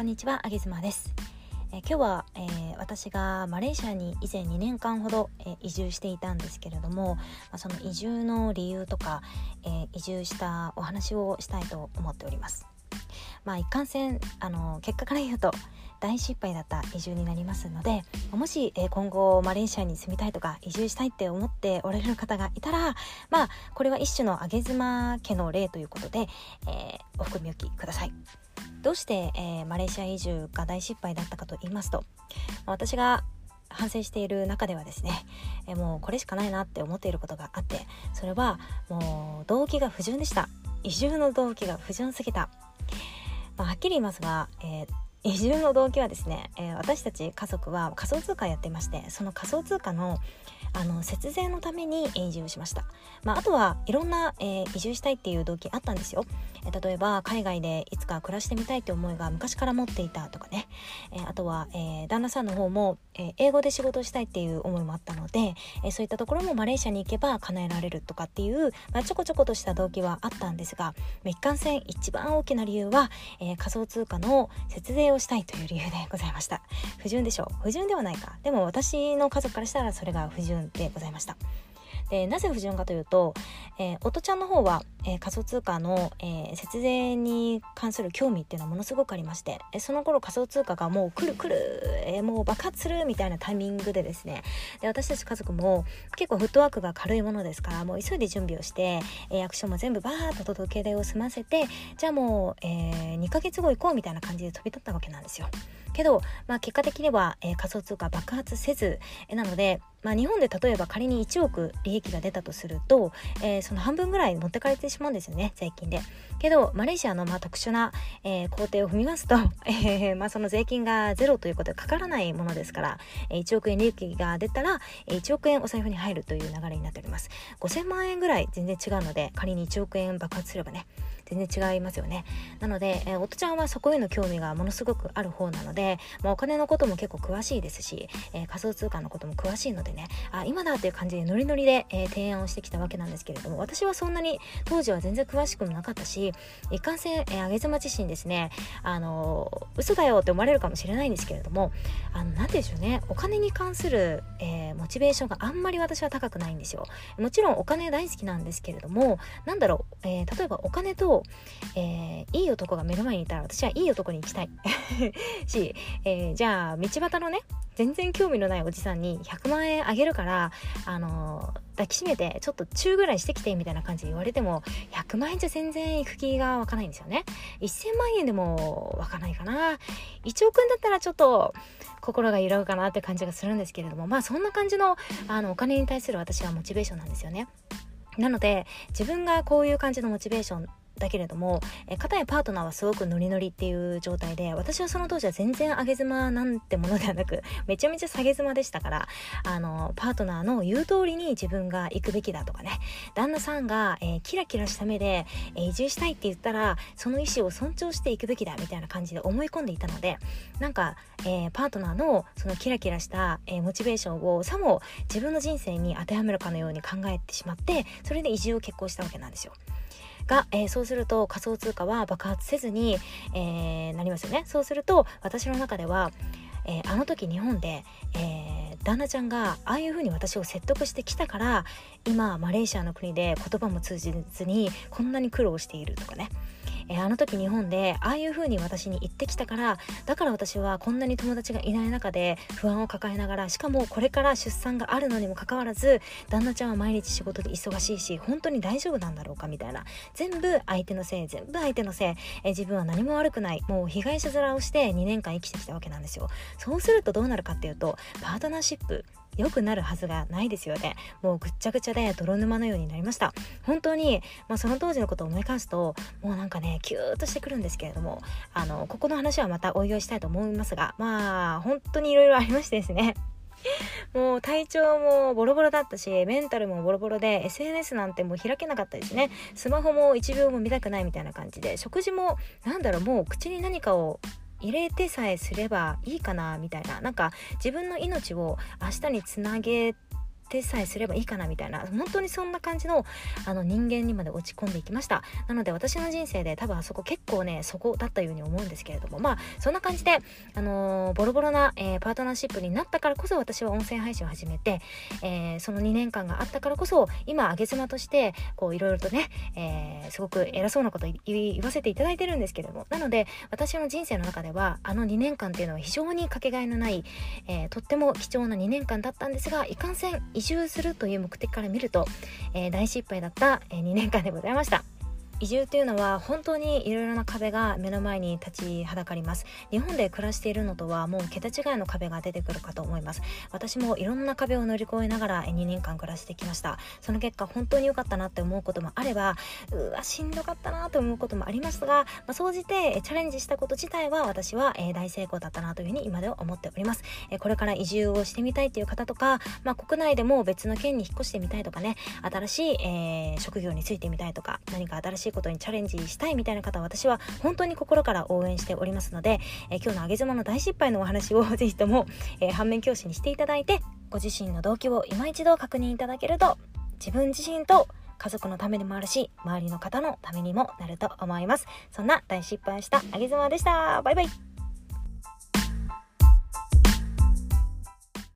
こんにちはあげずまですえ今日は、えー、私がマレーシアに以前2年間ほど、えー、移住していたんですけれども、まあ、その移住の理由とか、えー、移住したお話をしたいと思っておりますまあ一貫性あの結果から言うと大失敗だった移住になりますのでもし、え今後マレーシアに住みたいとか移住したいって思っておられる方がいたらまあこれは一種の上げ妻家の例ということで、えお含み置きください。どうして、えー、マレーシア移住が大失敗だったかと言いますと私が反省している中ではですね、えー、もうこれしかないなって思っていることがあってそれはもう動機が不純でした。移住の動機が不純すぎた、まあ、はっきり言いますが、えー移住の動機はですね、えー、私たち家族は仮想通貨やってましてその仮想通貨のあの節税のために移住しました、まあ、あとはいろんな、えー、移住したいっていう動機あったんですよ、えー、例えば海外でいつか暮らしてみたいって思いが昔から持っていたとかね、えー、あとは、え旦那さんの方も、え英語で仕事したいっていう思いもあったので、えそういったところもマレーシアに行けば叶えられるとかっていう、まあ、ちょこちょことした動機はあったんですが一貫性一番大きな理由は、え仮想通貨の節税をしたいという理由でございました。不純でしょう。不純ではないか。でも私の家族からしたらそれが不純でございました。でなぜ不純かというと、えー、音ちゃんの方は、えー、仮想通貨の、えー、節税に関する興味っていうのはものすごくありまして、えその頃仮想通貨がもう来る来る、えもう爆発するみたいなタイミングでですねで私たち家族も結構フットワークが軽いものですからもう急いで準備をして、え役所も全部バーッと届け出を済ませてじゃあもう、え2ヶ月後行こうみたいな感じで飛び立ったわけなんですよ。けど、まあ、結果的には、え仮想通貨爆発せず、えなのでまあ、日本で例えば仮に1億利益が出たとすると、えー、その半分ぐらい持ってかれてしまうんですよね税金で。けどマレーシアのまあ特殊な、えー、工程を踏みますと、えーまあ、その税金がゼロということでかからないものですから、1億円利益が出たら、1億円お財布に入るという流れになっております。5000万円ぐらい全然違うので仮に1億円爆発すればね全然違いますよね。なので、えー、夫ちゃんはそこへの興味がものすごくある方なので、まあ、お金のことも結構詳しいですし、えー、仮想通貨のことも詳しいのでねあ今だっていう感じでノリノリで、えー、提案をしてきたわけなんですけれども私はそんなに当時は全然詳しくもなかったし一貫性、えー、上妻自身ですねあの嘘だよって思われるかもしれないんですけれどもあの何でしょうねお金に関する、えー、モチベーションがあんまり私は高くないんですよ。もちろんお金大好きなんですけれどもなんだろう、えー、例えばお金とえー、いい男が目の前にいたら私はいい男に行きたい。し、えー、じゃあ道端のね全然興味のないおじさんに100万円あげるからあの抱きしめてちょっと中ぐらいしてきてみたいな感じで言われても100万円じゃ全然行く気が湧かないんですよね。1000万円でも湧かないかな。1億円だったらちょっと心が揺らぐかなって感じがするんですけれどもまあそんな感じのあのお金に対する私はモチベーションなんですよね。なので自分がこういう感じのモチベーションだけれども、え片やパートナーはすごくノリノリっていう状態で私はその当時は全然上げ妻なんてものではなく めちゃめちゃ下げ妻でしたからあのパートナーの言う通りに自分が行くべきだとかね旦那さんが、えー、キラキラした目で、え、移住したいって言ったらその意思を尊重していくべきだみたいな感じで思い込んでいたのでなんか、えー、パートナーのそのキラキラした、えモチベーションをさも自分の人生に当てはめるかのように考えてしまってそれで移住を決行したわけなんですよ。が、えー、そうすると仮想通貨は爆発せずに、えー、なりますよね。そうすると私の中では、えー、あの時日本で、え旦那ちゃんがああいうふうに私を説得してきたから今マレーシアの国で言葉も通じずにこんなに苦労しているとかね。えー、あの時日本でああいう風に私に言ってきたからだから私はこんなに友達がいない中で不安を抱えながらしかもこれから出産があるのにもかかわらず旦那ちゃんは毎日仕事で忙しいし本当に大丈夫なんだろうかみたいな。全部相手のせい全部相手のせい、えー、自分は何も悪くない。もう被害者面をして2年間生きてきたわけなんですよ。そうするとどうなるかっていうとパートナーシップ。良くなるはずがないですよね。もうぐっちゃぐちゃで泥沼のようになりました。本当に、まあ、その当時のことを思い返すともうなんかねキューッとしてくるんですけれどもあのここの話はまたおいおいしたいと思いますがまあ本当にいろいろありましてですね。もう体調もボロボロだったしメンタルもボロボロで SNS なんてもう開けなかったですね。スマホも1秒も見たくないみたいな感じで食事もなんだろうもう口に何かを入れてさえすればいいかなみたいな。なんか自分の命を明日につなげててさえすればいいかなみたいな本当にそんな感じのあの人間にまで落ち込んでいきました。なので私の人生で多分あそこ結構ねそこだったように思うんですけれどもまあそんな感じであのー、ボロボロな、えー、パートナーシップになったからこそ私は音声配信を始めて、えー、その2年間があったからこそ今上げ妻としてこういろいろとね、えー、すごく偉そうなこと言わせていただいてるんですけれどもなので私の人生の中ではあの2年間っていうのは非常にかけがえのない、えー、とっても貴重な2年間だったんですがいかんせん移住するという目的から見ると、えー、大失敗だった、え2年間でございました。移住というのは本当にいろいろな壁が目の前に立ちはだかります。日本で暮らしているのとはもう桁違いの壁が出てくるかと思います。私もいろんな壁を乗り越えながら2年間暮らしてきました。その結果本当に良かったなって思うこともあればうわしんどかったなと思うこともありますが、まあ、総じてチャレンジしたこと自体は私は、え大成功だったなというふうに今では思っております、えこれから移住をしてみたいという方とか、まあ、国内でも別の県に引っ越してみたいとかね新しい、えー、職業についてみたいとか何か新しいことにチャレンジしたいみたいな方は私は本当に心から応援しておりますので、えー、今日の上げ妻の大失敗のお話をぜひとも、えー、反面教師にしていただいてご自身の動機を今一度確認いただけると自分自身と家族のためにもあるし周りの方のためにもなると思います。そんな大失敗したあげ妻でした。バイバイ。